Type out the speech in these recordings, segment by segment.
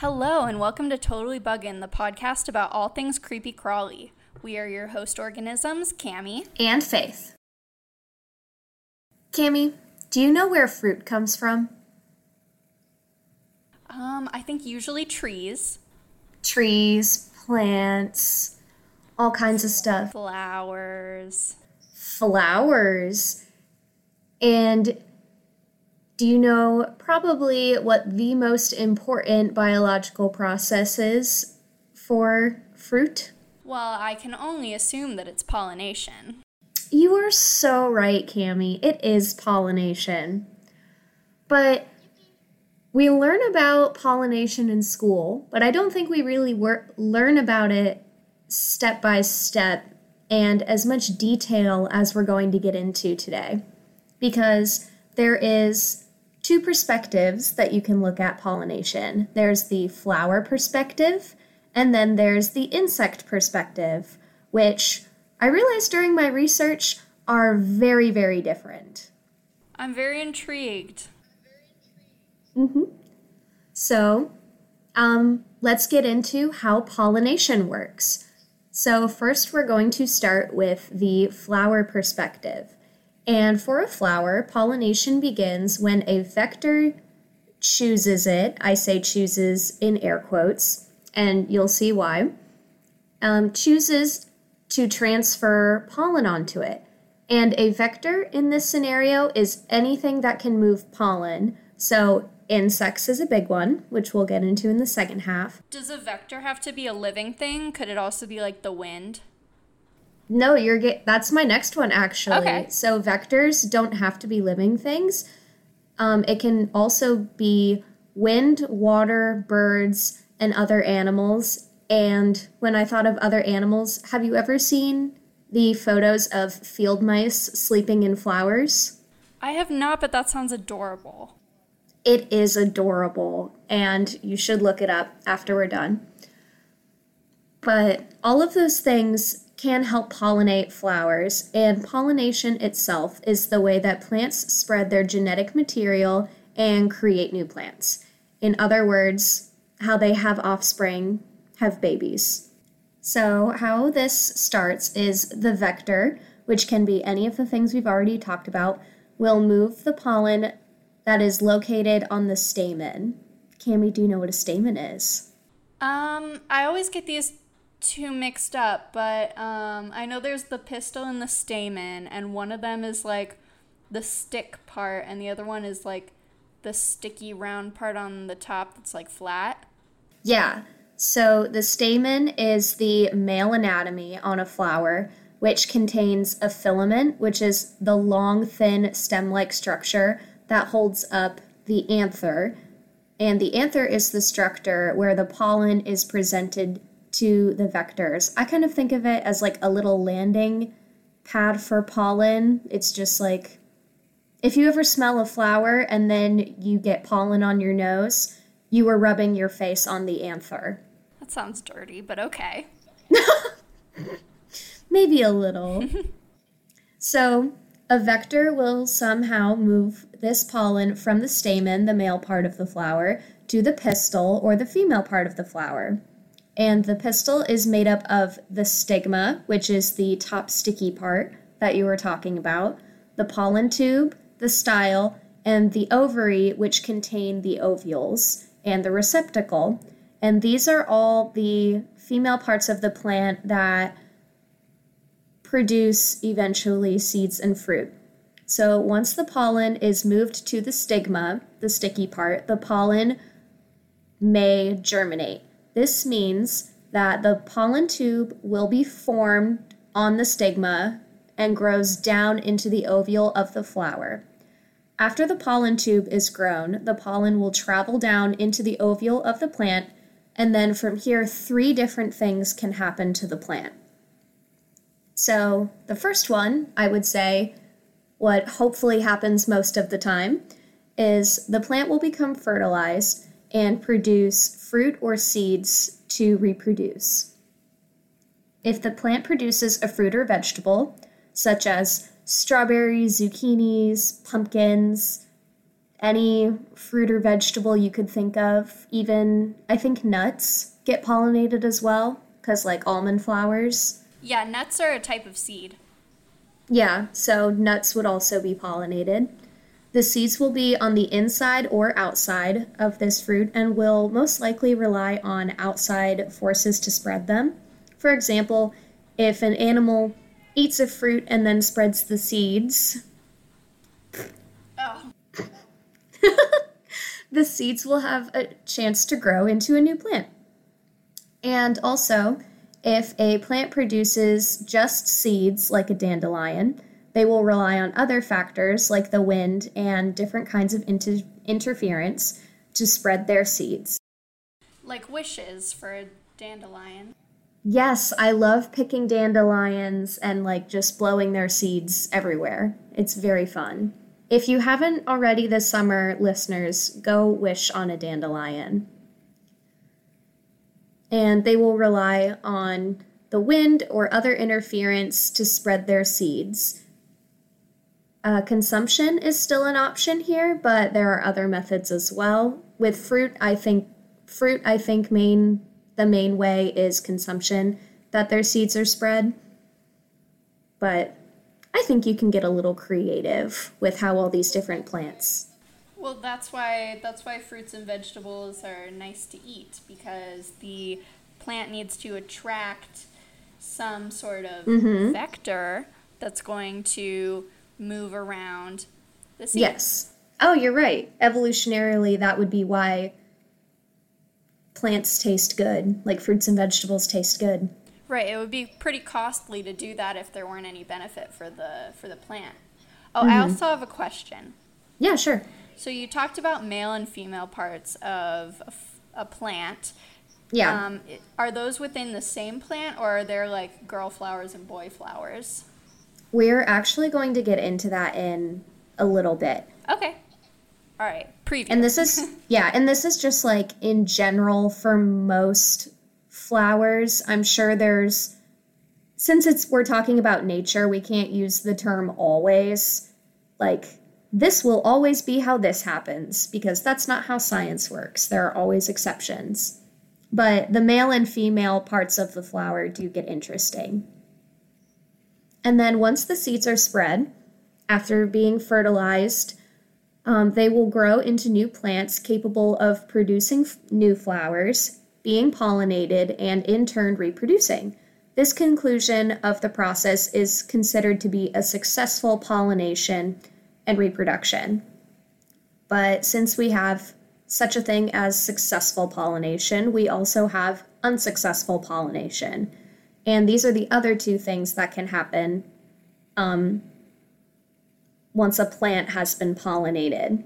Hello, and welcome to Totally Buggin', the podcast about all things creepy crawly. We are your host organisms, Cammie. And Faith. Cammie, do you know where fruit comes from? Um, I think usually trees, Trees, plants, all kinds of stuff. flowers. Flowers. And do you know probably what the most important biological process is for fruit? Well, I can only assume that it's pollination. You are so right, Cammie. It is pollination. But we learn about pollination in school, but I don't think we really learn about it step by step and as much detail as we're going to get into today. Because there is two perspectives that you can look at pollination. There's the flower perspective, and then there's the insect perspective, which I realized during my research are very, very different. I'm very intrigued. So, um, let's get into how pollination works. So, first, we're going to start with the flower perspective. And for a flower, pollination begins when a vector chooses it. I say chooses in air quotes, and you'll see why. Um, chooses to transfer pollen onto it. And a vector in this scenario is anything that can move pollen. So, insects is a big one, which we'll get into in the second half. Does a vector have to be a living thing? Could it also be like the wind? No, you're get that's my next one actually. Okay. So vectors don't have to be living things. Um, it can also be wind, water, birds, and other animals. And when I thought of other animals, have you ever seen the photos of field mice sleeping in flowers? I have not, but that sounds adorable. It is adorable, and you should look it up after we're done. But all of those things can help pollinate flowers, and pollination itself is the way that plants spread their genetic material and create new plants. In other words, how they have offspring, have babies. So, how this starts is the vector, which can be any of the things we've already talked about, will move the pollen that is located on the stamen. Cammie, do you know what a stamen is? Um, I always get these two mixed up, but um, I know there's the pistil and the stamen, and one of them is like the stick part, and the other one is like the sticky round part on the top that's like flat. Yeah. So the stamen is the male anatomy on a flower, which contains a filament, which is the long, thin stem like structure that holds up the anther. And the anther is the structure where the pollen is presented to the vectors. I kind of think of it as like a little landing pad for pollen. It's just like if you ever smell a flower and then you get pollen on your nose, you were rubbing your face on the anther. That sounds dirty, but okay. Maybe a little. so, a vector will somehow move this pollen from the stamen, the male part of the flower, to the pistil or the female part of the flower. And the pistil is made up of the stigma, which is the top sticky part that you were talking about, the pollen tube, the style, and the ovary, which contain the ovules, and the receptacle. And these are all the female parts of the plant that produce eventually seeds and fruit. So once the pollen is moved to the stigma, the sticky part, the pollen may germinate. This means that the pollen tube will be formed on the stigma and grows down into the ovule of the flower. After the pollen tube is grown, the pollen will travel down into the ovule of the plant, and then from here, three different things can happen to the plant. So, the first one, I would say, what hopefully happens most of the time, is the plant will become fertilized and produce fruit or seeds to reproduce. If the plant produces a fruit or vegetable, such as strawberries, zucchinis, pumpkins, any fruit or vegetable you could think of. Even, I think nuts get pollinated as well, because like almond flowers. Yeah, nuts are a type of seed. Yeah, so nuts would also be pollinated. The seeds will be on the inside or outside of this fruit and will most likely rely on outside forces to spread them. For example, if an animal eats a fruit and then spreads the seeds, the seeds will have a chance to grow into a new plant. And also, if a plant produces just seeds like a dandelion, they will rely on other factors like the wind and different kinds of inter- interference to spread their seeds. Like wishes for a dandelion. Yes, I love picking dandelions and like just blowing their seeds everywhere. It's very fun. If you haven't already this summer, listeners, go wish on a dandelion. And they will rely on the wind or other interference to spread their seeds. Uh, consumption is still an option here, but there are other methods as well. With fruit, I think fruit, I think main the main way is consumption that their seeds are spread. But I think you can get a little creative with how all these different plants. Well, that's why that's why fruits and vegetables are nice to eat because the plant needs to attract some sort of Mhm. vector that's going to move around the seed. Yes. Oh, you're right. Evolutionarily, that would be why plants taste good, like fruits and vegetables taste good. Right. It would be pretty costly to do that if there weren't any benefit for the for the plant. Oh, Mm-hmm. I also have a question. Yeah, sure. So you talked about male and female parts of a, f- a plant. Yeah. Um, are those within the same plant, or are there like girl flowers and boy flowers? We're actually going to get into that in a little bit. Okay. All right. Preview. And this is, yeah, and this is just like in general for most flowers. I'm sure there's, since it's, we're talking about nature, we can't use the term always. Like, this will always be how this happens, because that's not how science works. There are always exceptions. But the male and female parts of the flower do get interesting. And then once the seeds are spread, after being fertilized, um, they will grow into new plants capable of producing f- new flowers, being pollinated, and in turn reproducing. This conclusion of the process is considered to be a successful pollination and reproduction. But since we have such a thing as successful pollination, we also have unsuccessful pollination. And these are the other two things that can happen um, once a plant has been pollinated.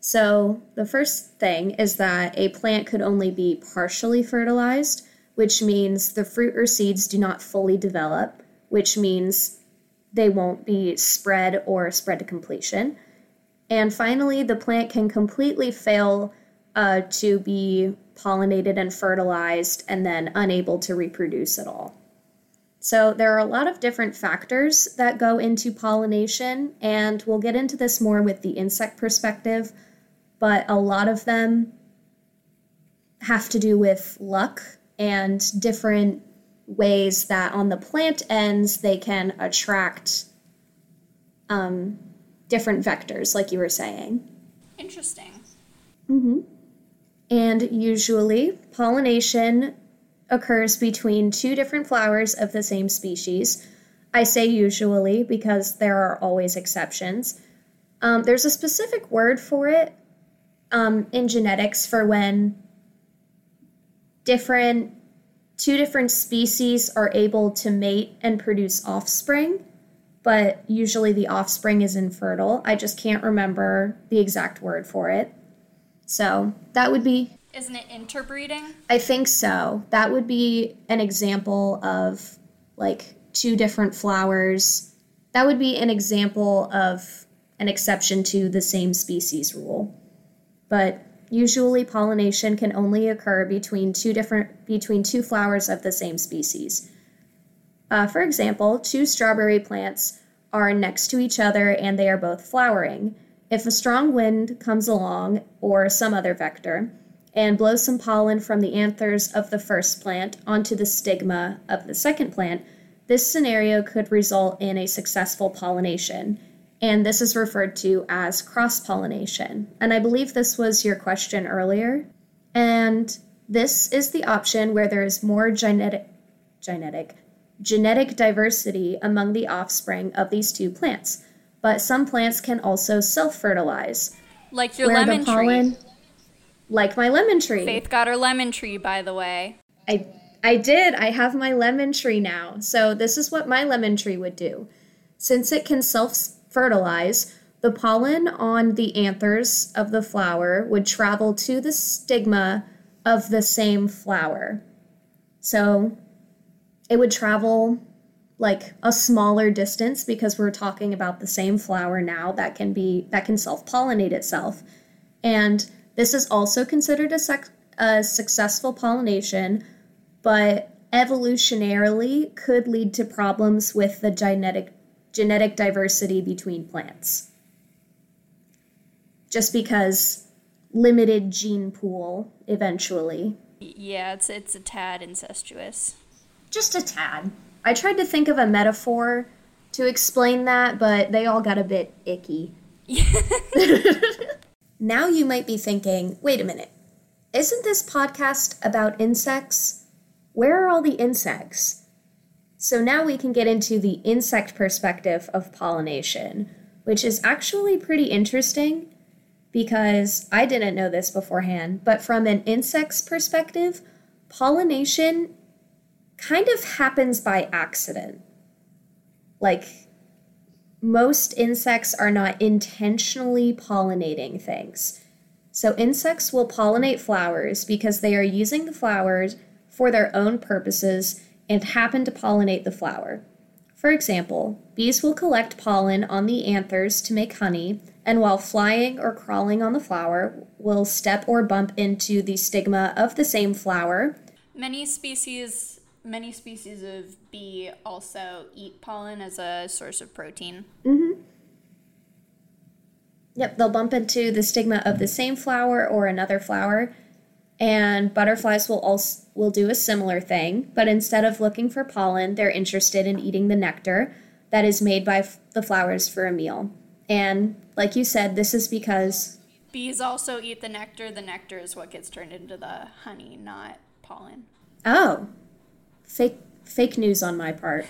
So, the first thing is that a plant could only be partially fertilized, which means the fruit or seeds do not fully develop, which means they won't be spread or spread to completion. And finally, the plant can completely fail uh, to be pollinated and fertilized and then unable to reproduce at all. So, there are a lot of different factors that go into pollination, and we'll get into this more with the insect perspective, but a lot of them have to do with luck and different ways that on the plant ends they can attract um, different vectors, like you were saying. Interesting. Mhm. And usually, pollination occurs between two different flowers of the same species. I say usually because there are always exceptions. Um, there's a specific word for it um, in genetics for when different two different species are able to mate and produce offspring, but usually the offspring is infertile. I just can't remember the exact word for it. So that would be Isn't it interbreeding? I think so. That would be an example of like two different flowers. That would be an example of an exception to the same species rule. But usually pollination can only occur between two different between two flowers of the same species. Uh, for example, two strawberry plants are next to each other and they are both flowering. If a strong wind comes along or some other vector and blow some pollen from the anthers of the first plant onto the stigma of the second plant, this scenario could result in a successful pollination. And this is referred to as cross pollination. And I believe this was your question earlier. And this is the option where there is more genetic genetic genetic diversity among the offspring of these two plants. But some plants can also self-fertilize. Like your lemon pollen, tree. Like my lemon tree. Faith got her lemon tree, by the way. I I did. I have my lemon tree now. So this is what my lemon tree would do. Since it can self-fertilize, the pollen on the anthers of the flower would travel to the stigma of the same flower. So it would travel like a smaller distance because we're talking about the same flower now that can be that can self-pollinate itself. And this is also considered a, sec- a successful pollination, but evolutionarily could lead to problems with the genetic genetic diversity between plants. Just because limited gene pool eventually. Yeah, it's it's a tad incestuous. Just a tad. I tried to think of a metaphor to explain that, but they all got a bit icky. now you might be thinking, wait a minute. Isn't this podcast about insects? Where are all the insects? So now we can get into the insect perspective of pollination, which is actually pretty interesting because I didn't know this beforehand, but from an insect's perspective, pollination kind of happens by accident. Like, most insects are not intentionally pollinating things. So, insects will pollinate flowers because they are using the flowers for their own purposes and happen to pollinate the flower. For example, bees will collect pollen on the anthers to make honey, and while flying or crawling on the flower, will step or bump into the stigma of the same flower. Many species many species of bee also eat pollen as a source of protein. Mm-hmm. Yep, they'll bump into the stigma of the same flower or another flower, and butterflies will also will do a similar thing, but instead of looking for pollen, they're interested in eating the nectar that is made by f- the flowers for a meal. And like you said, this is because bees also eat the nectar. The nectar is what gets turned into the honey, not pollen. Oh, fake fake news on my part.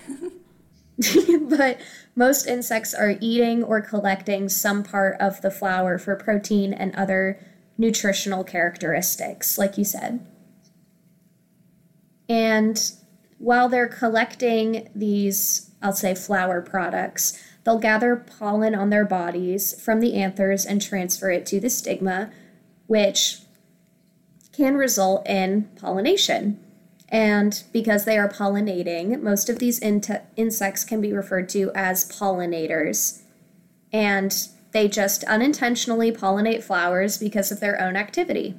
but most insects are eating or collecting some part of the flower for protein and other nutritional characteristics, like you said. And while they're collecting these, I'll say, flower products, they'll gather pollen on their bodies from the anthers and transfer it to the stigma, which can result in pollination. And because they are pollinating, most of these in- insects can be referred to as pollinators. And they just unintentionally pollinate flowers because of their own activity.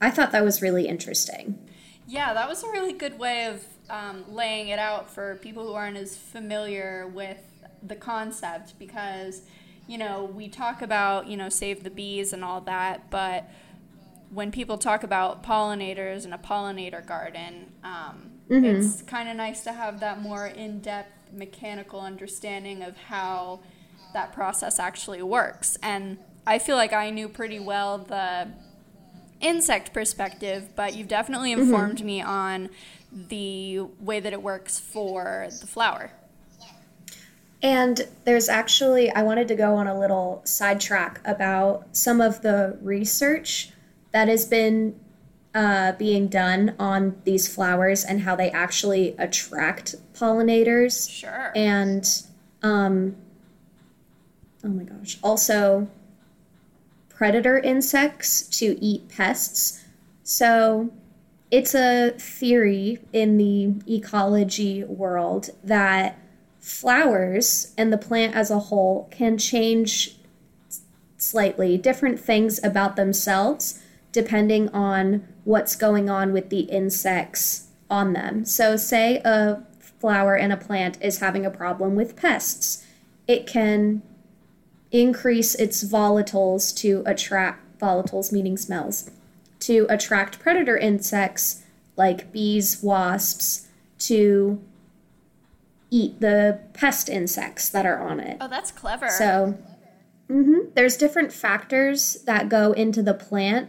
I thought that was really interesting. Yeah, that was a really good way of um, laying it out for people who aren't as familiar with the concept because, you know, we talk about, you know, save the bees and all that, but when people talk about pollinators and a pollinator garden, um, mm-hmm. it's kind of nice to have that more in depth mechanical understanding of how that process actually works. And I feel like I knew pretty well the insect perspective, but you've definitely mm-hmm. informed mm-hmm. me on the way that it works for the flower. And there's actually, I wanted to go on a little sidetrack about some of the research that has been uh, being done on these flowers and how they actually attract pollinators. Sure. And, um, oh my gosh, also predator insects to eat pests. So it's a theory in the ecology world that flowers and the plant as a whole can change slightly different things about themselves depending on what's going on with the insects on them. So, say a flower and a plant is having a problem with pests, it can increase its volatiles to attract volatiles meaning smells to attract predator insects like bees, wasps to eat the pest insects that are on it. Oh, that's clever. So, mhm, there's different factors that go into the plant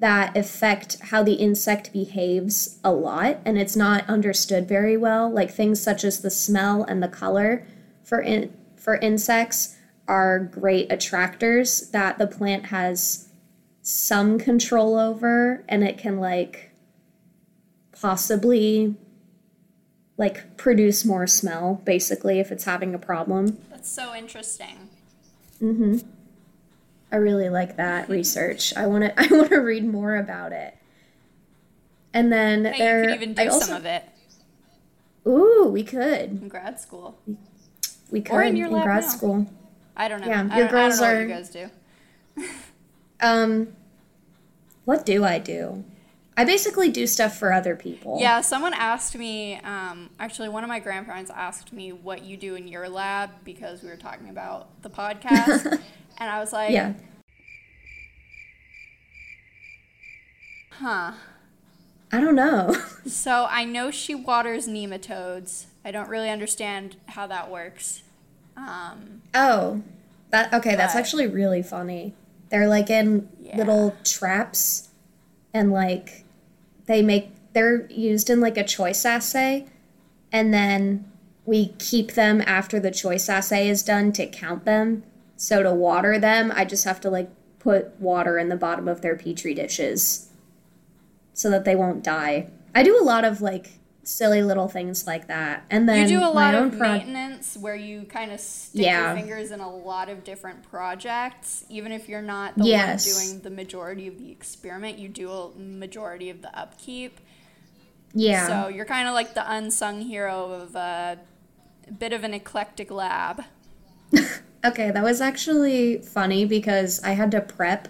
that affect how the insect behaves a lot, and it's not understood very well. Like things such as the smell and the color for in, for insects are great attractors that the plant has some control over, and it can like possibly like produce more smell basically if it's having a problem. That's so interesting. Mm Mhm. I really like that research. I want to I want to read more about it. And then Hey, there you could even do I also, some of it Ooh, we could. in grad school. We could Or in your lab grad now. school. I don't know. Yeah, I, your don't, I don't girls know are- what you guys do. Um what do I do? I basically do stuff for other people. Yeah, someone asked me, um, actually, one of my grandparents asked me what you do in your lab because we were talking about the podcast. And I was like, Yeah. huh. I don't know. So I know she waters nematodes. I don't really understand how that works. Um, Oh, that okay. That's actually really funny. They're like in Yeah. little traps, and like they make they're used in like a choice assay, and then we keep them after the choice assay is done to count them. So to water them, I just have to like put water in the bottom of their petri dishes, so that they won't die. I do a lot of like silly little things like that, and then you do a lot of pro- maintenance where you kind of stick Yeah. your fingers in a lot of different projects. Even if you're not the Yes. one doing the majority of the experiment, you do a majority of the upkeep. Yeah. So you're kind of like the unsung hero of a bit of an eclectic lab. Okay, that was actually funny because I had to prep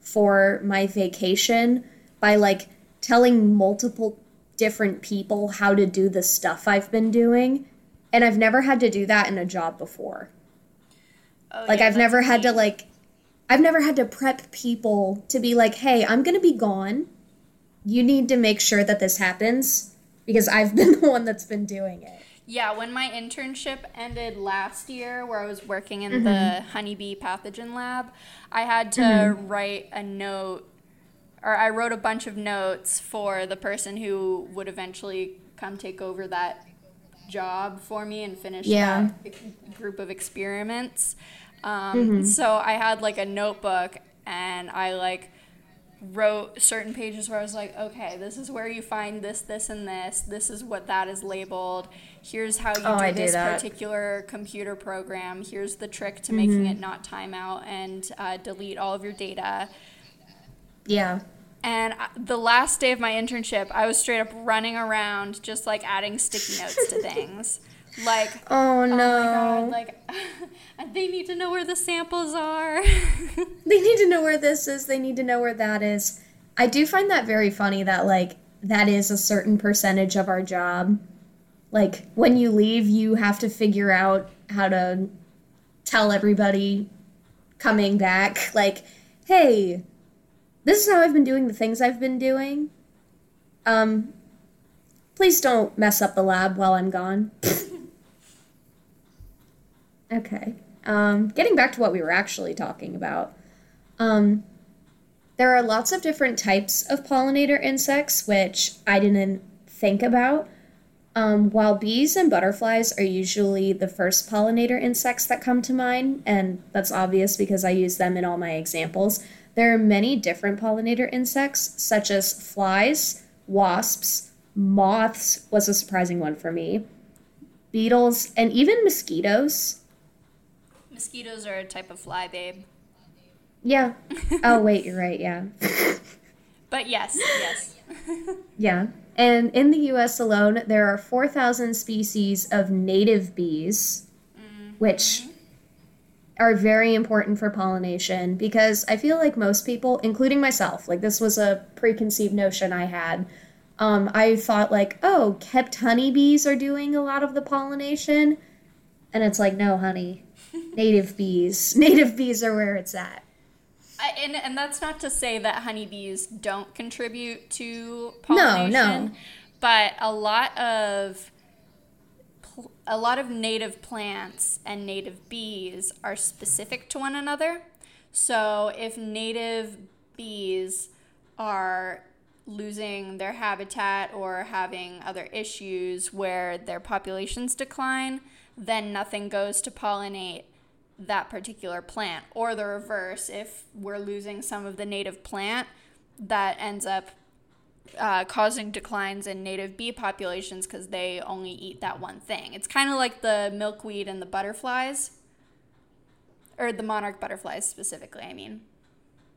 for my vacation by like telling multiple different people how to do the stuff I've been doing. And I've never had to do that in a job before. Oh, Like yeah, I've never had to like I've never had to prep people to be like, "Hey, I'm going to be gone. You need to make sure that this happens because I've been the one that's been doing it." Yeah, when my internship ended last year, where I was working in the Mm-hmm. honeybee pathogen lab, I had to write a note, or I wrote a bunch of notes for the person who would eventually come take over that job for me and finish Yeah. that group of experiments. Um, Mm-hmm. So I had like a notebook, and I like wrote certain pages where I was like, okay, this is where you find this, this, and this. This is what that is labeled. Here's how you Oh, do I this that. particular computer program. Here's the trick to Mm-hmm. making it not time out and uh, delete all of your data. Yeah. And the last day of my internship, I was straight up running around just like adding sticky notes to things. Like, Oh oh no. god, like they need to know where the samples are. They need to know where this is. They need to know where that is. I do find that very funny that like that is a certain percentage of our job. Like when you leave, you have to figure out how to tell everybody coming back like, "Hey, this is how I've been doing the things I've been doing. Um please don't mess up the lab while I'm gone." okay. Um getting back to what we were actually talking about. Um, there are lots of different types of pollinator insects, which I didn't think about. Um, while bees and butterflies are usually the first pollinator insects that come to mind, and that's obvious because I use them in all my examples, there are many different pollinator insects, such as flies, wasps, moths was a surprising one for me, beetles, and even mosquitoes. Mosquitoes are a type of fly, babe. Yeah. Oh, wait, you're right, yeah. But yes, yes. Yeah. And in the US alone, there are 4,000 species of native bees, which are very important for pollination because I feel like most people, including myself, like this was a preconceived notion I had. Um, I thought, like, oh, kept honeybees are doing a lot of the pollination. And it's like, no, honey. native bees. Native bees are where it's at. I, and, and that's not to say that honeybees don't contribute to pollination. No, no. But a lot of a lot of native plants and native bees are specific to one another. So if native bees are losing their habitat or having other issues where their populations decline, then nothing goes to pollinate that particular plant. Or the reverse, if we're losing some of the native plant, that ends up uh, causing declines in native bee populations because they only eat that one thing. It's kind of like the milkweed and the butterflies, or the monarch butterflies specifically, I mean.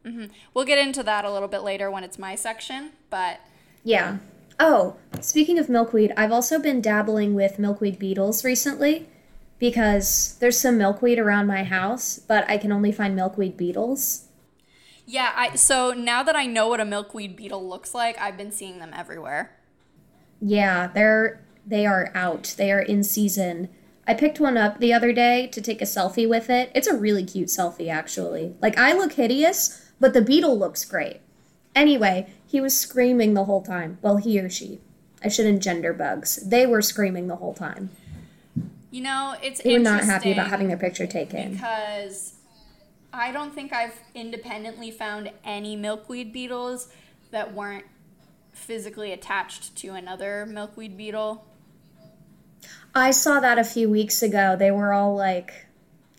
Mm-hmm. We'll get into that a little bit later when it's my section, but. Yeah. Oh, speaking of milkweed, I've also been dabbling with milkweed beetles recently because there's some milkweed around my house, but I can only find milkweed beetles. Yeah, I so now that I know what a milkweed beetle looks like, I've been seeing them everywhere. Yeah, they're they are out. They are in season. I picked one up the other day to take a selfie with it. It's a really cute selfie actually. Like I look hideous, but the beetle looks great. Anyway, he was screaming the whole time. Well, he or she. I shouldn't gender bugs. They were screaming the whole time. You know, it's they were not happy about having their picture taken because I don't think I've independently found any milkweed beetles that weren't physically attached to another milkweed beetle. I saw that a few weeks ago. They were all like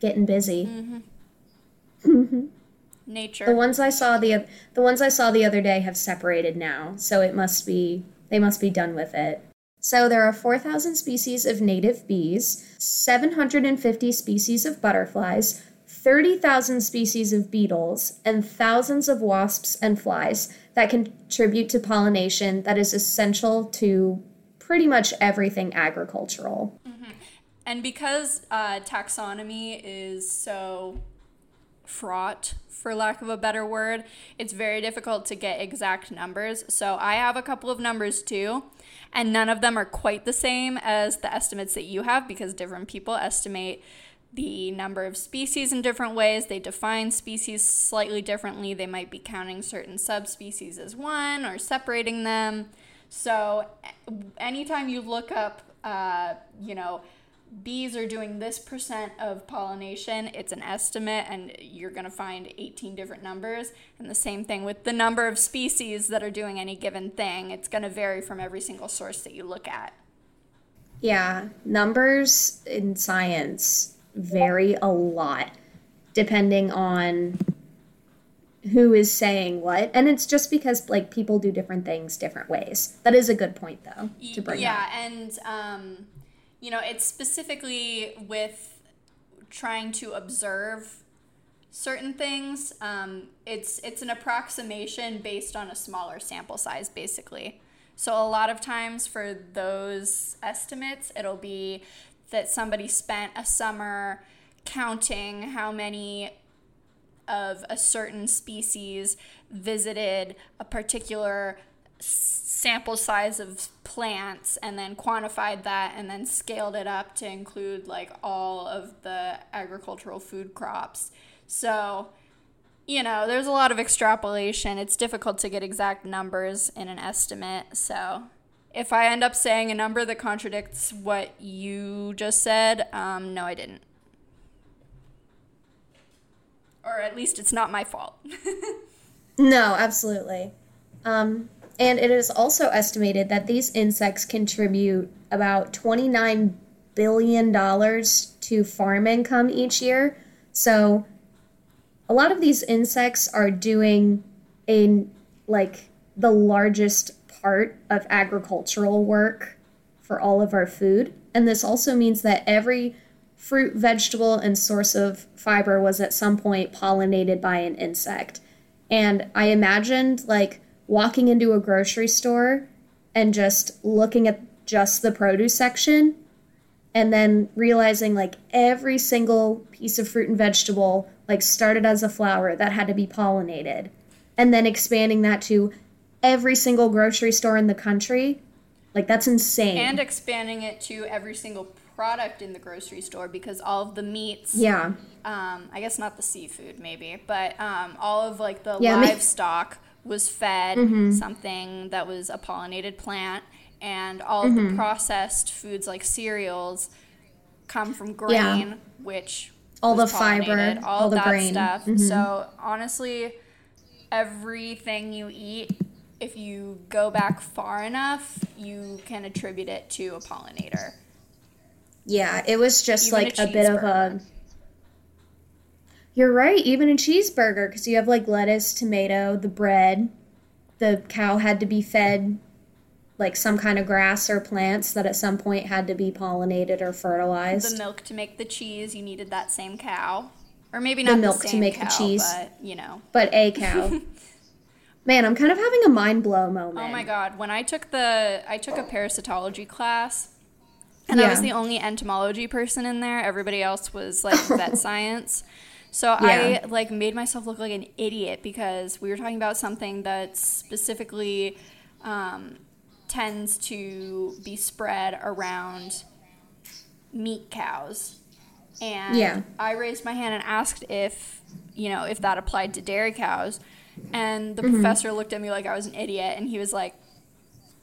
getting busy. Mm-hmm. Nature. The ones I saw the the ones I saw the other day have separated now, so it must be they must be done with it. So there are 4,000 species of native bees, 750 species of butterflies, 30,000 species of beetles, and thousands of wasps and flies that contribute to pollination that is essential to pretty much everything agricultural. Mm-hmm. And because uh, taxonomy is so fraught, for lack of a better word, it's very difficult to get exact numbers. So I have a couple of numbers too, and none of them are quite the same as the estimates that you have because different people estimate the number of species in different ways. They define species slightly differently. They might be counting certain subspecies as one or separating them. So, anytime you look up, uh, you know, bees are doing this percent of pollination, it's an estimate, and you're going to find 18 different numbers. And the same thing with the number of species that are doing any given thing, it's going to vary from every single source that you look at. Yeah, numbers in science vary a lot depending on who is saying what and it's just because like people do different things different ways that is a good point though to bring yeah up. and um you know, it's specifically with trying to observe certain things. Um, it's it's an approximation based on a smaller sample size, basically. So a lot of times for those estimates, it'll be that somebody spent a summer counting how many of a certain species visited a particular sample size of plants and then quantified that and then scaled it up to include like all of the agricultural food crops. So, you know, there's a lot of extrapolation. It's difficult to get exact numbers in an estimate. So, if I end up saying a number that contradicts what you just said, um, no, I didn't. Or at least it's not my fault. no, absolutely. Um, and it is also estimated that these insects contribute about $29 billion to farm income each year. So a lot of these insects are doing a like the largest part of agricultural work for all of our food. And this also means that every fruit, vegetable, and source of fiber was at some point pollinated by an insect. And I imagined like walking into a grocery store and just looking at just the produce section and then realizing like every single piece of fruit and vegetable like started as a flower that had to be pollinated. And then expanding that to every single grocery store in the country. Like that's insane. And expanding it to every single product in the grocery store because all of the meats, Yeah. um, I guess not the seafood maybe, but um, all of like the Yeah, livestock was fed Mm-hmm. something that was a pollinated plant, and all Mm-hmm. the processed foods like cereals come from Yeah. grain, which All the fiber, all, all the that grain. stuff. Mhm. So honestly, everything you eat, if you go back far enough, you can attribute it to a pollinator. Yeah, it was just Even like a a, bit of a. You're right, even a cheeseburger, because you have like lettuce, tomato, the bread. The cow had to be fed like some kind of grass or plants that at some point had to be pollinated or fertilized. The milk to make the cheese, you needed that same cow. Or maybe not the, milk to same make the cheese. but you know. but a cow. Man, I'm kind of having a mind blow moment. Oh my god, when I took the I took a parasitology class and I was the only entomology person in there. Everybody else was like vet science. So Yeah. I like made myself look like an idiot because we were talking about something that specifically um, tends to be spread around meat cows. And Yeah. I raised my hand and asked if, you know, if that applied to dairy cows. And the Mm-hmm. professor looked at me like I was an idiot and he was like,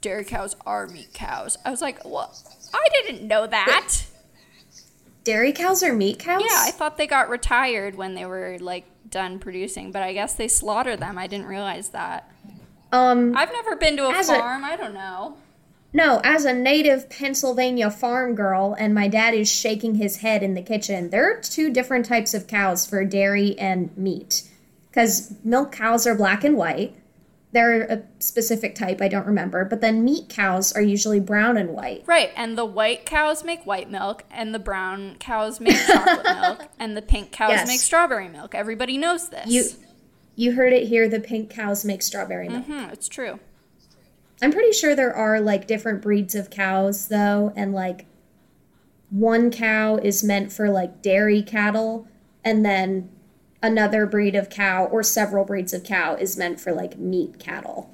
dairy cows are meat cows. I was like, well, I didn't know that. Dairy cows are meat cows? Yeah, I thought they got retired when they were like done producing, but I guess they slaughter them. I didn't realize that. um I've never been to a farm. I don't know. no, as a native Pennsylvania farm girl and my dad is shaking his head in the kitchen. There are two different types of cows for dairy and meat. Cuz milk cows are black and white. They're a specific type, I don't remember, but then meat cows are usually brown and white. Right, and the white cows make white milk, and the brown cows make chocolate milk, and the pink cows Yes. make strawberry milk. Everybody knows this. You you heard it here, the pink cows make strawberry milk. hmm it's true. I'm pretty sure there are like different breeds of cows though, and like one cow is meant for like dairy cattle, and then another breed of cow or several breeds of cow is meant for like meat cattle.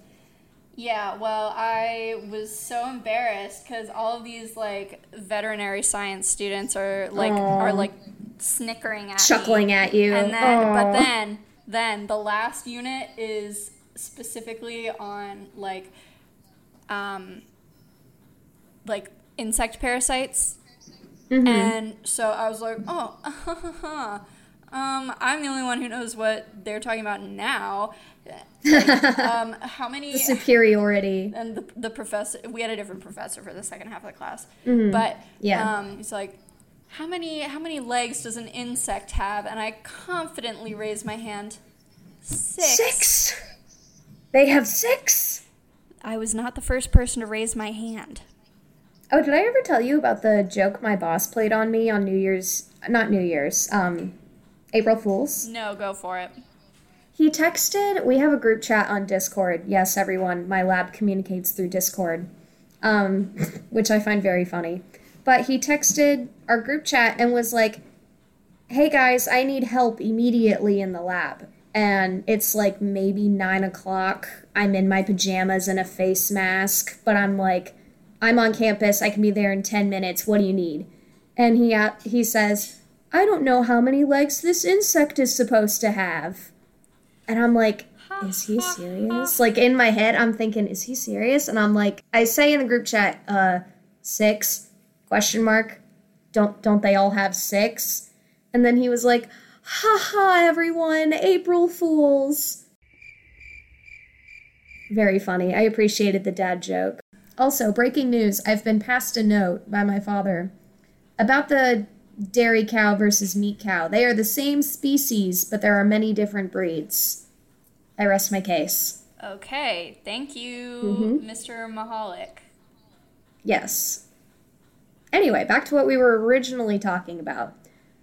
Yeah, well, I was so embarrassed because all of these like veterinary science students are like Aw. are like snickering at me. Chuckling at you. and then Aw. but then then the last unit is specifically on like um like insect parasites Mhm. and so i was like oh um i'm the only one who knows what they're talking about now Like, um how many the superiority. and the, the professor we had a different professor for the second half of the class Mhm. but Yeah. um, he's like how many how many legs does an insect have and i confidently raised my hand six Six. They have six. i was not the first person to raise my hand Oh, did I ever tell you about the joke my boss played on me on New Year's? Not New Year's. Um, April Fools. no go for it He texted, we have a group chat on Discord. Yes, everyone, my lab communicates through Discord, um, which I find very funny. But he texted our group chat and was like, hey guys, I need help immediately in the lab. And it's like maybe nine o'clock. I'm in my pajamas and a face mask, but I'm like, I'm on campus. I can be there in 10 minutes. What do you need? And he, uh, he says, I don't know how many legs this insect is supposed to have. And I'm like, is he serious? Like in my head, I'm thinking, is he serious? And I'm like, I say in the group chat, uh, six question mark. Don't don't they all have six? And then he was like, ha ha, everyone, April Fools. Very funny. I appreciated the dad joke. Also, breaking news I've been passed a note by my father about the dairy cow versus meat cow. They are the same species, but there are many different breeds. I rest my case. okay thank you Mhm. mr mahalik Yes. Anyway, back to what we were originally talking about.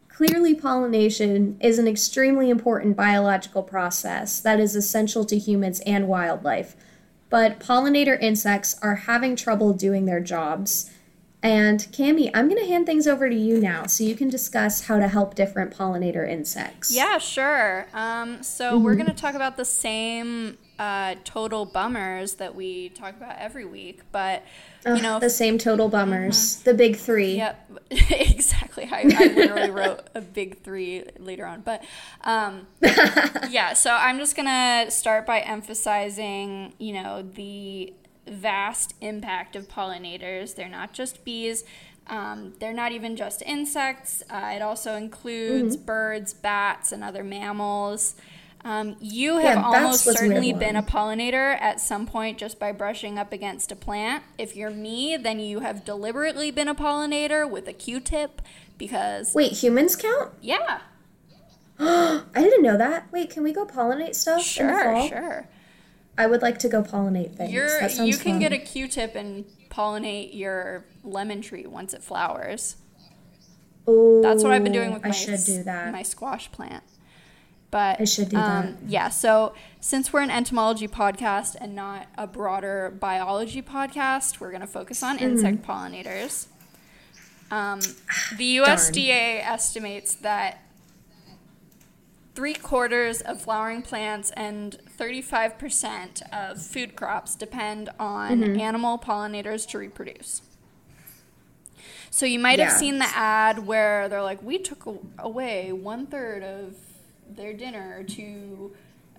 Clearly, pollination is an extremely important biological process that is essential to humans and wildlife. But pollinator insects are having trouble doing their jobs. And Cammie, I'm going to hand things over to you now so you can discuss how to help different pollinator insects. yeah sure um, so we're going to talk about the same uh, total bummers that we talk about every week. But you know, the same total bummers, the big three. Yep, exactly. I, I literally wrote a big three later on, but um, yeah. So I'm just gonna start by emphasizing, you know, the vast impact of pollinators. They're not just bees. Um, they're not even just insects. Uh, it also includes birds, bats, and other mammals. Um, you have Yeah, almost certainly been a pollinator at some point just by brushing up against a plant. If you're me, then you have deliberately been a pollinator with a Q-tip because Wait, humans count? yeah, I didn't know that. Wait, can we go pollinate stuff sure, sure. I would like to go pollinate things. You're that sounds you can fun. get a Q-tip and pollinate your lemon tree once it flowers. Ooh, That's what I've been doing with my I should do that. my squash plant. But I should do that. um, Yeah. So since we're an entomology podcast and not a broader biology podcast, we're going to focus on Mm-hmm. insect pollinators. Um, the USDA estimates that three quarters of flowering plants and 35% of food crops depend on Mm-hmm. animal pollinators to reproduce. So you might have seen the ad where they're like, we took away one third of their dinner to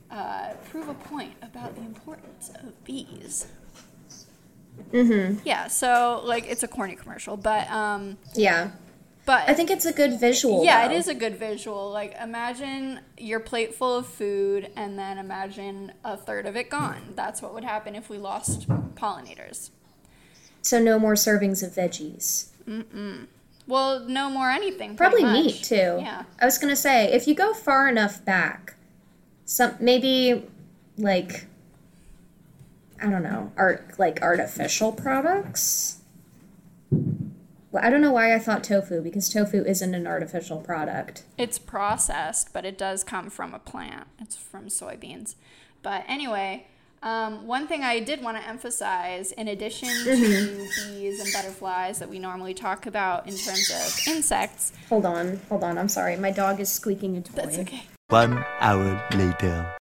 uh, prove a point about the importance of bees. Mm-hmm. Yeah, so like it's a corny commercial, but um, Yeah. But I think it's a good visual. yeah, though. it is a good visual. Like imagine your plate full of food, and then imagine a third of it gone. That's what would happen if we lost pollinators. So no more servings of veggies. Mm-mm. Well, no more anything. Probably meat too. Yeah. I was gonna say if you go far enough back, some maybe like I don't know, art like artificial products. Well, I don't know why I thought tofu because tofu isn't an artificial product. It's processed, but it does come from a plant. It's from soybeans. But anyway, um, one thing I did want to emphasize, in addition to bees and butterflies that we normally talk about in terms of insects, Hold on, hold on. I'm sorry. My dog is squeaking a toy. that's okay. One hour later.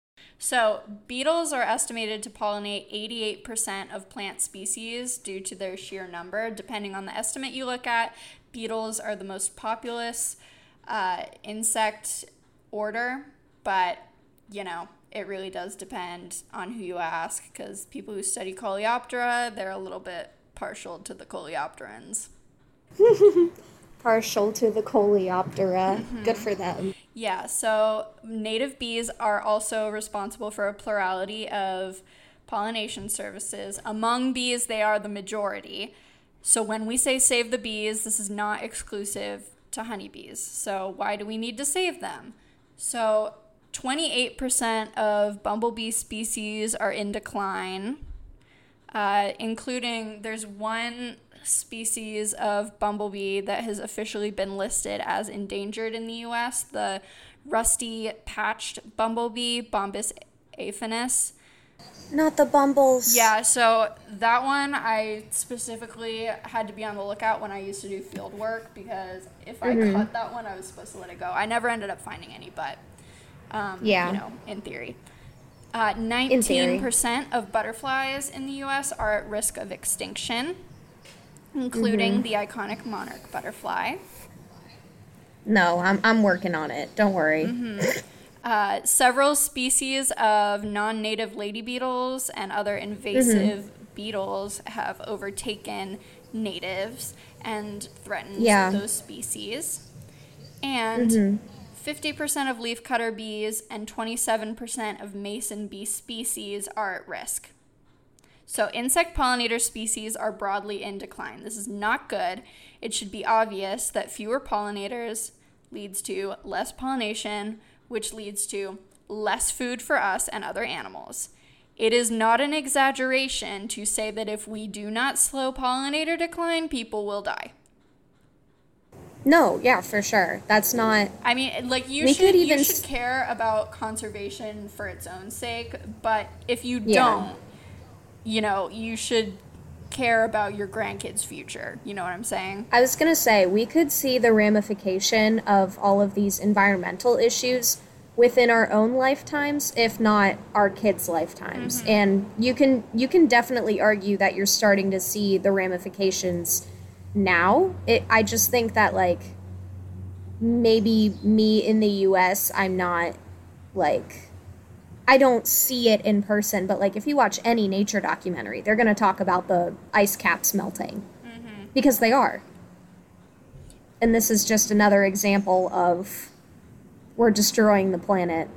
So, beetles are estimated to pollinate 88% of plant species due to their sheer number. Depending on the estimate you look at, beetles are the most populous uh, insect order, but you know, it really does depend on who you ask because people who study Coleoptera, they're a little bit partial to the Coleopterans. Partial to the Coleoptera. Mm-hmm. Good for them. Yeah, so native bees are also responsible for a plurality of pollination services. Among bees, they are the majority. So when we say save the bees, this is not exclusive to honeybees. So why do we need to save them? So 28% of bumblebee species are in decline, uh, including there's one species of bumblebee that has officially been listed as endangered in the US, the rusty patched bumblebee, Bombus affinis. Not the bumbles. Yeah, so that one I specifically had to be on the lookout when I used to do field work because if I cut that one, I was supposed to let it go. I never ended up finding any, but um, Yeah. you know, in theory. Uh, In theory. 19% of butterflies in the U.S. are at risk of extinction, including mm-hmm. the iconic monarch butterfly. No, I'm I'm working on it. Don't worry. Mm-hmm. Uh, several species of non-native lady beetles and other invasive mm-hmm. beetles have overtaken natives and threatened Yeah. those species. And 50% of leafcutter bees and 27% of mason bee species are at risk. So, insect pollinator species are broadly in decline. This is not good. It should be obvious that fewer pollinators leads to less pollination, which leads to less food for us and other animals. It is not an exaggeration to say that if we do not slow pollinator decline, people will die. No, yeah, for sure. That's not. I mean, like you should could even you should care about conservation for its own sake, but if you Yeah. don't, you know, you should care about your grandkids' future. You know what I'm saying? I was gonna say we could see the ramification of all of these environmental issues within our own lifetimes if not our kids lifetimes mm-hmm. and you can you can definitely argue that you're starting to see the ramifications now it, i just think that like maybe me in the us i'm not like i don't see it in person but like if you watch any nature documentary they're going to talk about the ice caps melting because they are and this is just another example of we're destroying the planet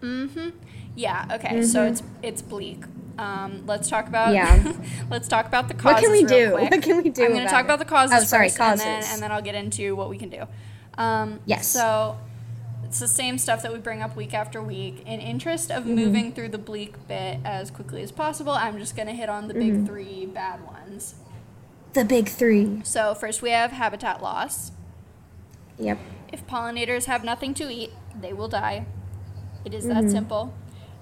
Mm-hmm. Yeah. Okay. So it's it's bleak. Um, let's talk about Mm-hmm. Yeah. let's talk about the causes. What can we do? quick. What can we do I'm going to talk it? about the causes Oh, sorry, first, and then causes. and then I'll get into what we can do. Um, Yes. So it's the same stuff that we bring up week after week. In interest Mm-hmm. of moving through the bleak bit as quickly as possible, I'm just going to hit on the Mm-hmm. big three bad ones. the big three So first we have habitat loss. yep If pollinators have nothing to eat, they will die. It is Mm-hmm. that simple.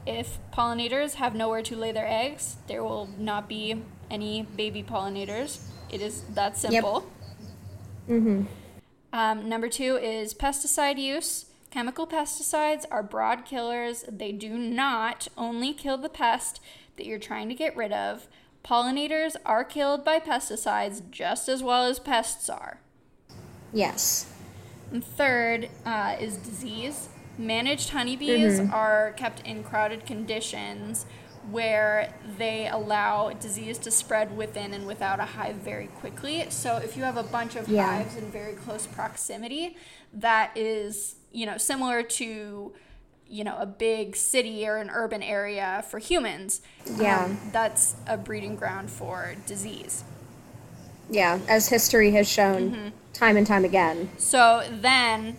If pollinators have nowhere to lay their eggs, there will not be any baby pollinators. It is that simple. mm-hmm Um, number two is pesticide use. Chemical pesticides are broad killers. They do not only kill the pest that you're trying to get rid of. Pollinators are killed by pesticides just as well as pests are. yes And third uh, is disease. Managed honeybees are kept in crowded conditions where they allow disease to spread within and without a hive very quickly. So if you have a bunch of Yeah. hives in very close proximity, that is, you know, similar to you know a big city or an urban area for humans um, Yeah. um, that's a breeding ground for disease yeah as history has shown mm-hmm. time and time again So then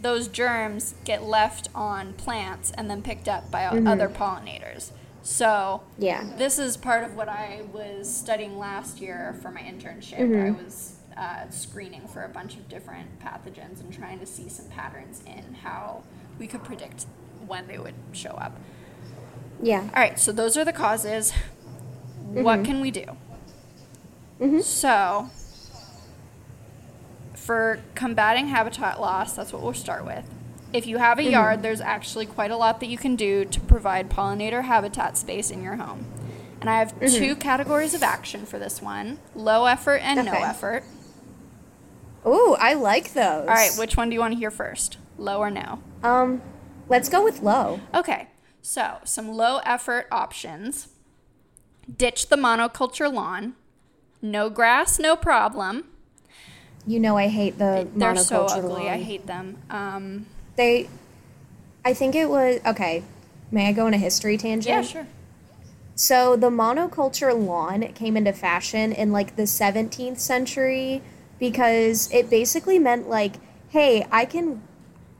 those germs get left on plants and then picked up by mm-hmm. other pollinators. So yeah this is part of what I was studying last year for my internship. I mm-hmm. was uh, screening for a bunch of different pathogens and trying to see some patterns in how we could predict when they would show up. yeah All right, so those are the causes. What mm-hmm. can we do? Mm-hmm. So, for combating habitat loss, that's what we'll start with. If you have a mm-hmm. yard, there's actually quite a lot that you can do to provide pollinator habitat space in your home. And I have two categories of action for this one low effort and no effort. Ooh, i like those All right, which one do you want to hear first? Low or no? um let's go with low Okay, so some low effort options. Ditch the monoculture lawn. No grass, no problem. you know i hate the They're so monoculture ugly. I hate them. Um, they i think it was okay may i go on a history tangent yeah, sure. So the monoculture lawn came into fashion in like the 17th century because it basically meant like, hey, I can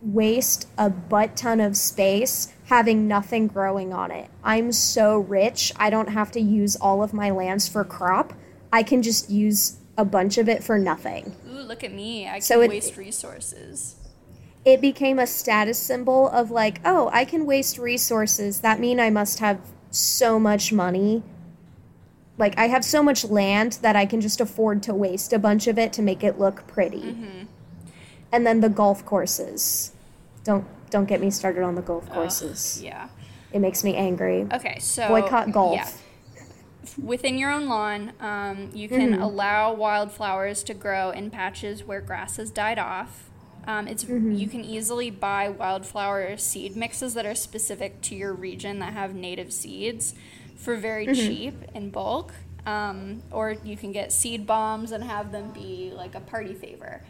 waste a butt ton of space having nothing growing on it. I'm so rich, I don't have to use all of my lands for crop. I can just use a bunch of it for nothing. Ooh, look at me. I can So it- waste resources. It became a status symbol of like, oh, I can waste resources. That mean I must have so much money. Like I have so much land that I can just afford to waste a bunch of it to make it look pretty. And then the golf courses. Don't don't get me started on the golf courses. Yeah. It makes me angry. Okay, so Boycott golf. Yeah. Within your own lawn, um, you can Mm-hmm. allow wildflowers to grow in patches where grass has died off. Um, it's Mm-hmm. you can easily buy wildflower seed mixes that are specific to your region that have native seeds for very Mm-hmm. cheap in bulk. Um, or you can get seed bombs and have them be like a party favor.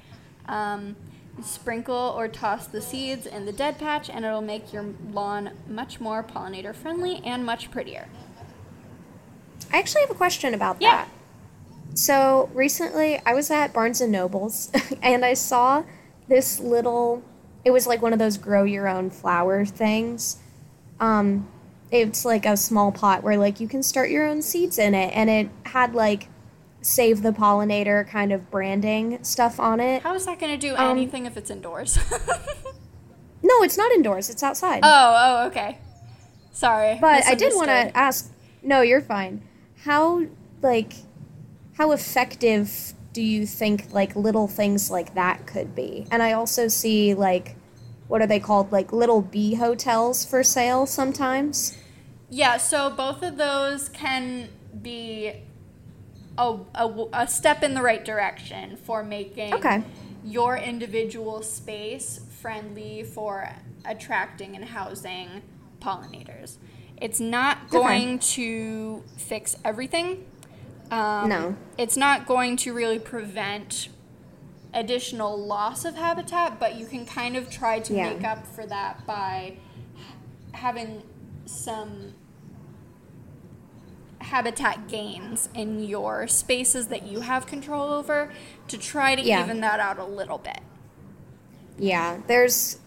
Um, sprinkle or toss the seeds in the dead patch, and it'll make your lawn much more pollinator friendly and much prettier. I actually have a question about Yeah. that. So recently, I was at Barnes and Nobles, and I saw this little. It was like one of those grow your own flower things. Um, it's like a small pot where like you can start your own seeds in it, and it had like save the pollinator kind of branding stuff on it. How is that going to do Um, anything if it's indoors? No, it's not indoors; it's outside. oh, oh, okay. Sorry. But I did want to ask. No, you're fine. How like how effective do you think like little things like that could be? And I also see like what are they called? Like little bee hotels for sale sometimes. Yeah, so both of those can be a, a, a step in the right direction for making Okay. your individual space friendly for attracting and housing pollinators. It's not going to fix everything. Um, No. It's not going to really prevent additional loss of habitat, but you can kind of try to Yeah. make up for that by having some habitat gains in your spaces that you have control over to try to Yeah. even that out a little bit. Yeah, there's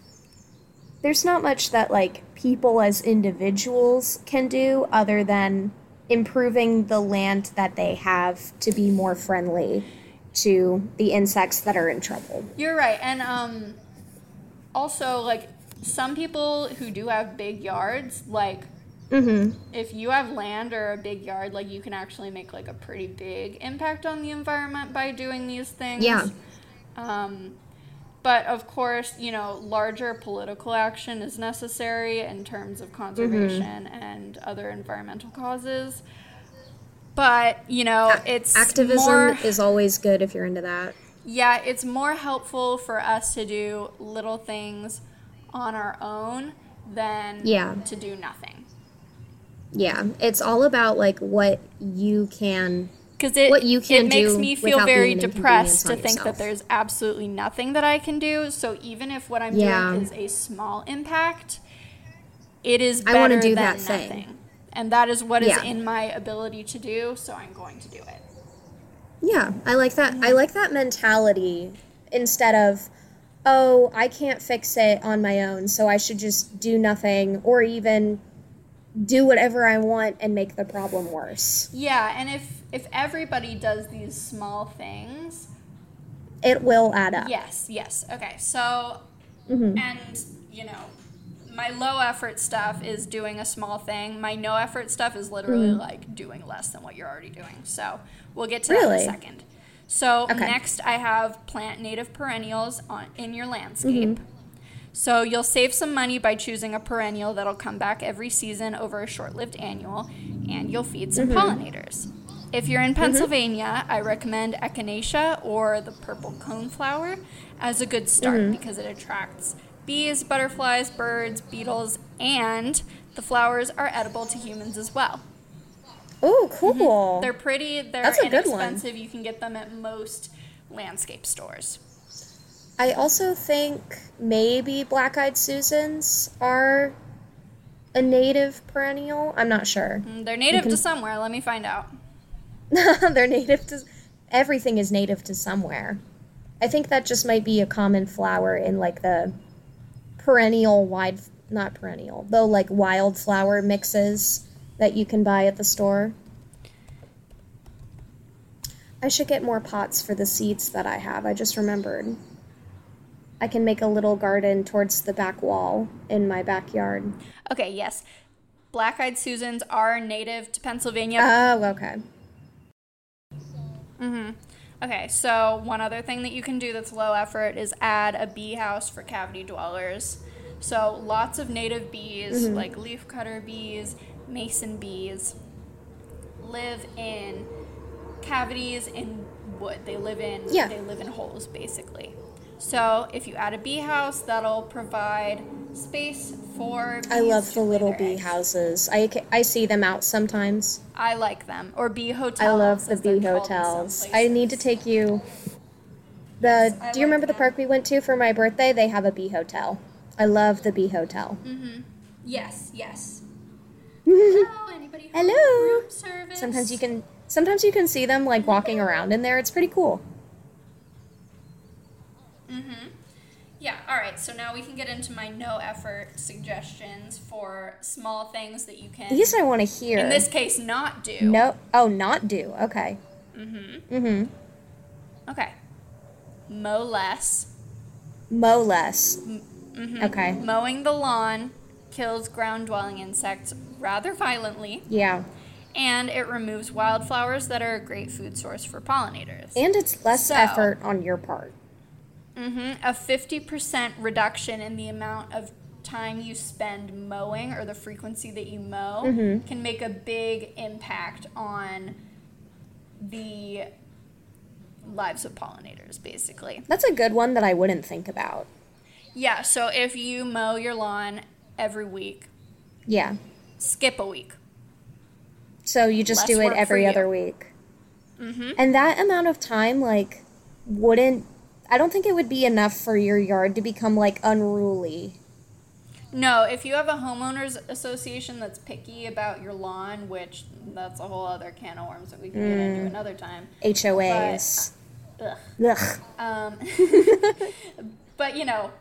there's not much that like people as individuals can do other than improving the land that they have to be more friendly to the insects that are in trouble. You're right. And um also like some people who do have big yards, like Mhm. if you have land or a big yard, like you can actually make like a pretty big impact on the environment by doing these things. Yeah. Um, but of course, you know, larger political action is necessary in terms of conservation and other environmental causes. But you know, it's Activism more, is always good if you're into that. yeah, it's more helpful for us to do little things on our own than Yeah. to do nothing. Yeah, it's all about like what you can because it what you can it makes me feel very depressed to think yourself. that there's absolutely nothing that I can do. So even if what I'm Yeah. doing is a small impact, it is I wanna do than that thing. And that is what is Yeah. in my ability to do, so I'm going to do it. Yeah, I like that. I like that mentality instead of, oh, I can't fix it on my own, so I should just do nothing or even do whatever I want and make the problem worse. Yeah, and if if everybody does these small things, It will add up. Yes, yes. Okay, so, Mm-hmm. and, you know, my low effort stuff is doing a small thing. My no effort stuff is literally mm-hmm. like doing less than what you're already doing. So we'll get to that in a second. So Okay. next, I have plant native perennials on in your landscape. Mm-hmm. So you'll save some money by choosing a perennial that'll come back every season over a short-lived annual, and you'll feed some mm-hmm. pollinators. If you're in Pennsylvania, I recommend echinacea or the purple coneflower as a good start because it attracts bees, butterflies, birds, beetles, and the flowers are edible to humans as well. Oh, cool. They're pretty, they're That's a good one. inexpensive. You can get them at most landscape stores. I also think maybe black eyed Susans are a native perennial. I'm not sure. Mm, They're native to somewhere. Let me find out. They're native to everything is native to somewhere. I think that just might be a common flower in like the perennial wide not perennial, though like wildflower mixes that you can buy at the store. I should get more pots for the seeds that I have. I just remembered. I can make a little garden towards the back wall in my backyard. Okay, yes. Black eyed Susans are native to Pennsylvania. Oh, okay. Mm-hmm. Okay, so one other thing that you can do that's low effort is add a bee house for cavity dwellers. So lots of native bees, Mm-hmm. like leafcutter bees, mason bees, live in cavities in wood. They live in Yeah. they live in holes basically. So if you add a bee house, that'll provide space for. I love the little bee eggs. houses. I, I see them out sometimes. I like them or bee hotels. I love the bee called in some hotels. I need to take you. The I do you like remember the park we went to for my birthday? They have a bee hotel. I love the bee hotel. Mm-hmm. Yes, yes. Hello, anybody? Hello. Room service. Sometimes you can sometimes you can see them like walking mm-hmm. around in there. It's pretty cool. Mm-hmm. Yeah. All right. So now we can get into my no effort suggestions for small things that you can. These I want to hear. in this case, not do. no, oh, not do. Okay. Mhm. Mhm. Okay. Mow less. Mow less. Mm-hmm. Okay. Mowing the lawn kills ground dwelling insects rather violently, Yeah. and it removes wildflowers that are a great food source for pollinators. And it's less So- effort on your part. Hmm A 50% reduction in the amount of time you spend mowing or the frequency that you mow Mm-hmm. can make a big impact on the lives of pollinators, basically. That's a good one that I wouldn't think about. Yeah, so if you mow your lawn every week, Yeah. skip a week. So you just Less do it every other week. Mm-hmm. And that amount of time, like, wouldn't. I don't think it would be enough for your yard to become, like, unruly. No, if you have a homeowners association that's picky about your lawn, which that's a whole other can of worms that we can get Mm. into another time. HOAs. Ugh. Ugh. Um, but you know,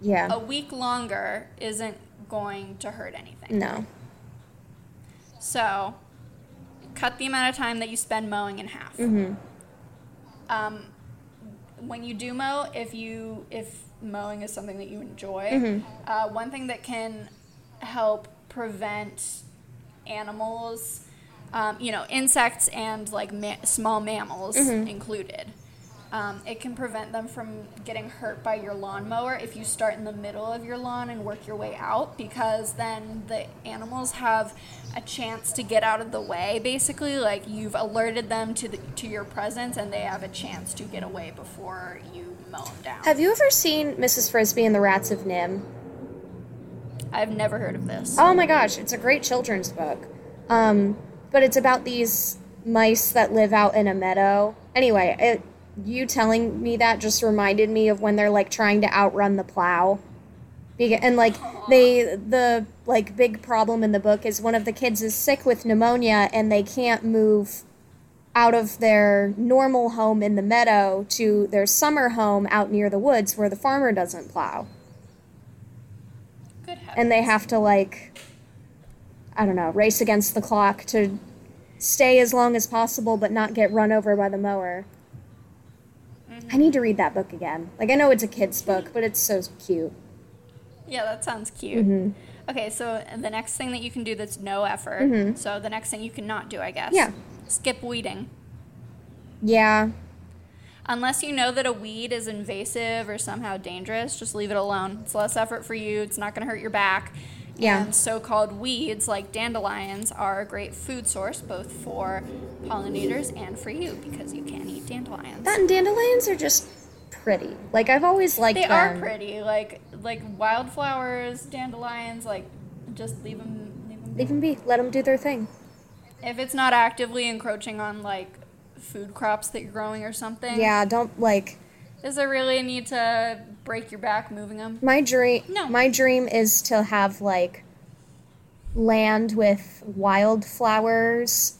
Yeah. a week longer isn't going to hurt anything. No. So, cut the amount of time that you spend mowing in half. Mm-hmm. Um, when you do mow, if you if mowing is something that you enjoy, Mhm. uh, one thing that can help prevent animals, um, you know, insects and like ma- small mammals Mhm. included. Um, it can prevent them from getting hurt by your lawnmower if you start in the middle of your lawn and work your way out, because then the animals have a chance to get out of the way. Basically, like you've alerted them to the, to your presence, and they have a chance to get away before you mow them down. Have you ever seen Mrs. Frisby and the Rats of NIMH? I've never heard of this. Oh my gosh, it's a great children's book. Um, but it's about these mice that live out in a meadow. Anyway, it, you telling me that just reminded me of when they're like trying to outrun the plow. And like they the like big problem in the book is one of the kids is sick with pneumonia and they can't move out of their normal home in the meadow to their summer home out near the woods where the farmer doesn't plow. Good and they have to like i don't know race against the clock to stay as long as possible but not get run over by the mower i need to read that book again like i know it's a kid's book but it's so cute Yeah, that sounds cute. Mm-hmm. Okay, so the next thing that you can do that's no effort. So the next thing you cannot do, I guess. Mm-hmm. Yeah. Skip weeding. yeah Unless you know that a weed is invasive or somehow dangerous, just leave it alone. It's less effort for you. It's not going to hurt your back. Yeah. And so-called weeds like dandelions are a great food source both for pollinators and for you because you can eat dandelions. that and dandelions are just pretty like i've always liked they them are pretty, like like wildflowers, dandelions. Like just leave them. Leave them leave them be let them do their thing If it's not actively encroaching on like food crops that you're growing or something, yeah don't like Is there really a need to break your back moving them? my dream No. my dream is to have like land with wildflowers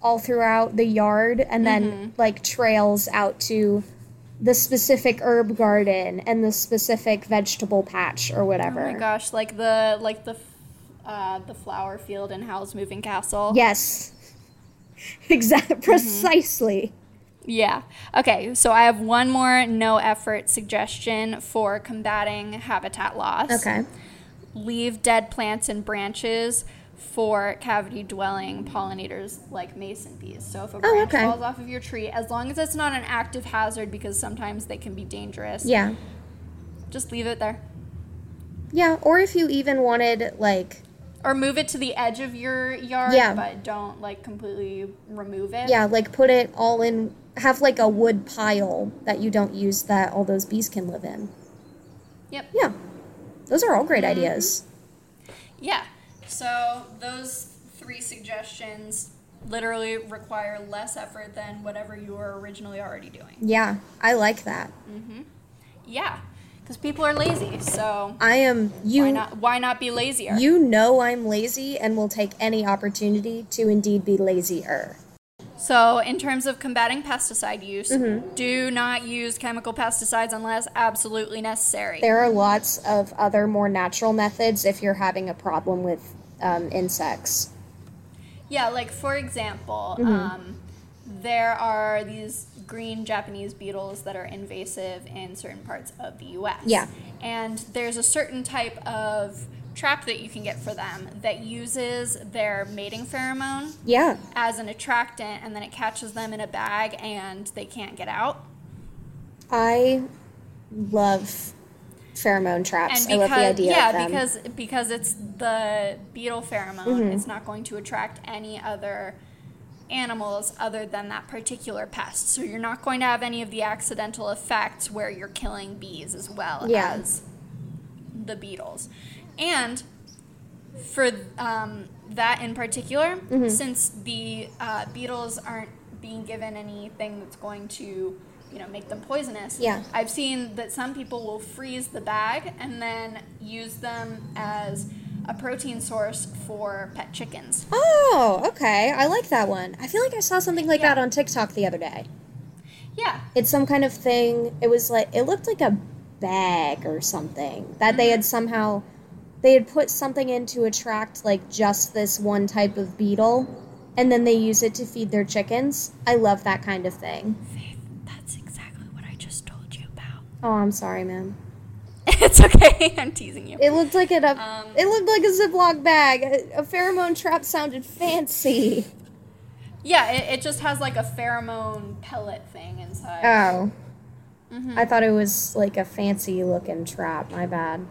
all throughout the yard and then Mm-hmm. like trails out to the specific herb garden and the specific vegetable patch or whatever. Oh my gosh, like the like the uh, the flower field in Howl's Moving Castle. Yes. Exactly Mm-hmm. precisely. Yeah. Okay, so I have one more no effort suggestion for combating habitat loss. Okay. Leave dead plants and branches for cavity dwelling pollinators like mason bees. So if a oh, branch Oh, okay. falls off of your tree, as long as it's not an active hazard because sometimes they can be dangerous, Yeah. just leave it there. Yeah, or if you even wanted like Or move it to the edge of your yard, Yeah. but don't like completely remove it. yeah, like put it all in have like a wood pile that you don't use that all those bees can live in. Yep. Yeah. Those are all great Mm-hmm. ideas. Yeah. So those three suggestions literally require less effort than whatever you were originally already doing. Yeah, I like that. Mm-hmm. Yeah, because people are lazy. So I am you why not? Why not be lazier? you know I'm lazy and will take any opportunity to indeed be lazier. So, in terms of combating pesticide use, Mm-hmm. do not use chemical pesticides unless absolutely necessary. There are lots of other more natural methods if you're having a problem with um, insects. Yeah, like for example, Mm-hmm. um, there are these green Japanese beetles that are invasive in certain parts of the U.S. Yeah. and there's a certain type of trap that you can get for them that uses their mating pheromone Yeah. as an attractant, and then it catches them in a bag, and they can't get out. I love pheromone traps. And I love the idea yeah, of them. because because it's the beetle pheromone, Mm-hmm. it's not going to attract any other animals other than that particular pest. So you're not going to have any of the accidental effects where you're killing bees as well Yeah. as the beetles. And for um, that in particular, Mm-hmm. since the uh, beetles aren't being given anything that's going to you know make them poisonous Yeah. i've seen that some people will freeze the bag and then use them as a protein source for pet chickens oh, okay. I like that one. I feel like I saw something like Yeah. that on TikTok the other day. yeah It's some kind of thing. It was like it looked like a bag or something that they had mm-hmm. somehow they had put something in to attract like just this one type of beetle and then they use it to feed their chickens. I love that kind of thing. faith that's exactly what i just told you about Oh, I'm sorry, man. it's okay i'm teasing you It looked like it. A, Um, it looked like a Ziploc bag. A, a pheromone trap sounded fancy. yeah it, it just has like a pheromone pellet thing inside Oh, Mm-hmm. I thought it was like a fancy looking trap. My bad.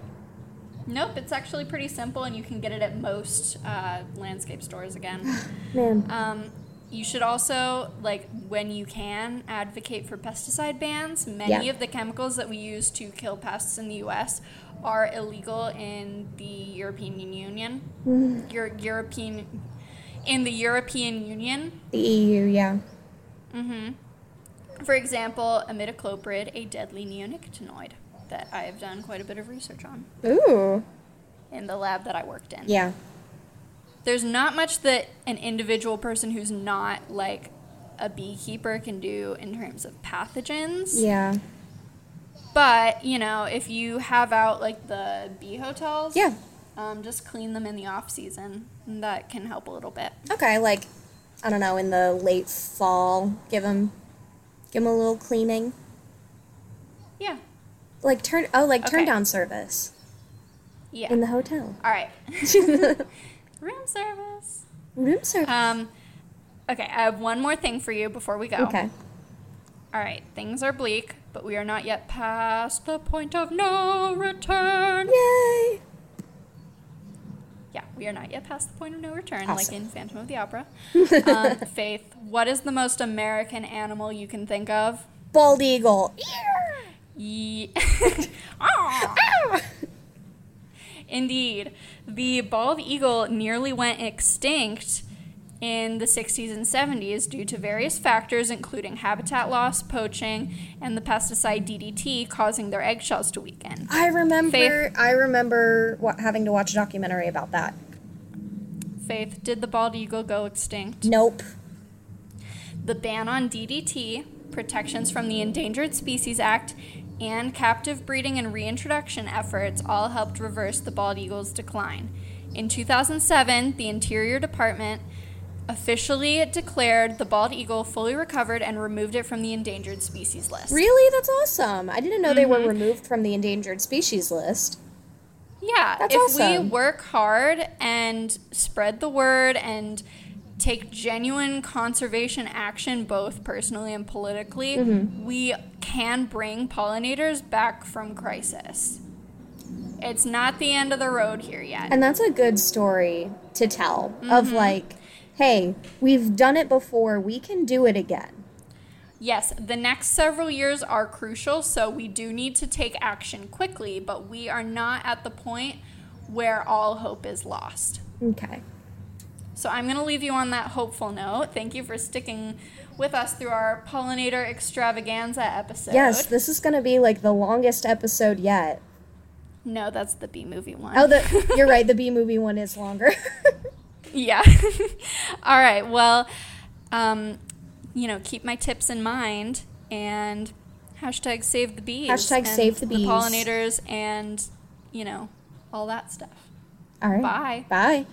nope it's actually pretty simple and you can get it at most uh, landscape stores again Man, Um, you should also, like, when you can, advocate for pesticide bans. Many Yeah. of the chemicals that we use to kill pests in the U.S. are illegal in the European Union. Your European, in the European Union. the EU, yeah. hmm For example, imidacloprid, a deadly neonicotinoid that I have done quite a bit of research on Ooh. in the lab that I worked in. Yeah. There's not much that an individual person who's not like a beekeeper can do in terms of pathogens. Yeah. But, you know, if you have out like the bee hotels, Yeah. um, just clean them in the off season. And that can help a little bit. Okay, like I don't know, in the late fall, give them give them a little cleaning. Yeah. Like turn oh, like turn down service Yeah. in the hotel. All right. Room service. Room service. Um, okay, I have one more thing for you before we go. okay. All right, things are bleak, but we are not yet past the point of no return. Yay. Yeah, we are not yet past the point of no return, like in Phantom of the Opera. um, Faith, what is the most American animal you can think of? Bald eagle. Ye- Ah! Indeed, the bald eagle nearly went extinct in the 60s and 70s due to various factors, including habitat loss, poaching, and the pesticide DDT causing their eggshells to weaken. I remember Faith. I remember having to watch a documentary about that. Faith, did the bald eagle go extinct? Nope. The ban on DDT, protections from the Endangered Species Act, and captive breeding and reintroduction efforts all helped reverse the bald eagle's decline. In 2007, the Interior Department officially declared the bald eagle fully recovered and removed it from the endangered species list. Really? That's awesome. I didn't know they were Mhm. removed from the endangered species list. Yeah, That's if awesome. we work hard and spread the word and take genuine conservation action, both personally and politically, Mm-hmm. we can bring pollinators back from crisis. It's not the end of the road here yet. And that's a good story to tell Mm-hmm. of like, hey, we've done it before, we can do it again. Yes, the next several years are crucial, so we do need to take action quickly, but we are not at the point where all hope is lost. Okay. So I'm going to leave you on that hopeful note. Thank you for sticking with us through our pollinator extravaganza episode. Yes, this is going to be like the longest episode yet. No, that's the B movie one. Oh, the you're right, the B movie one is longer. yeah. All right. Well, um, you know, keep my tips in mind and hashtag save the bees. Hashtag save the bees. pollinators and, you know, all that stuff. All right. Bye. Bye.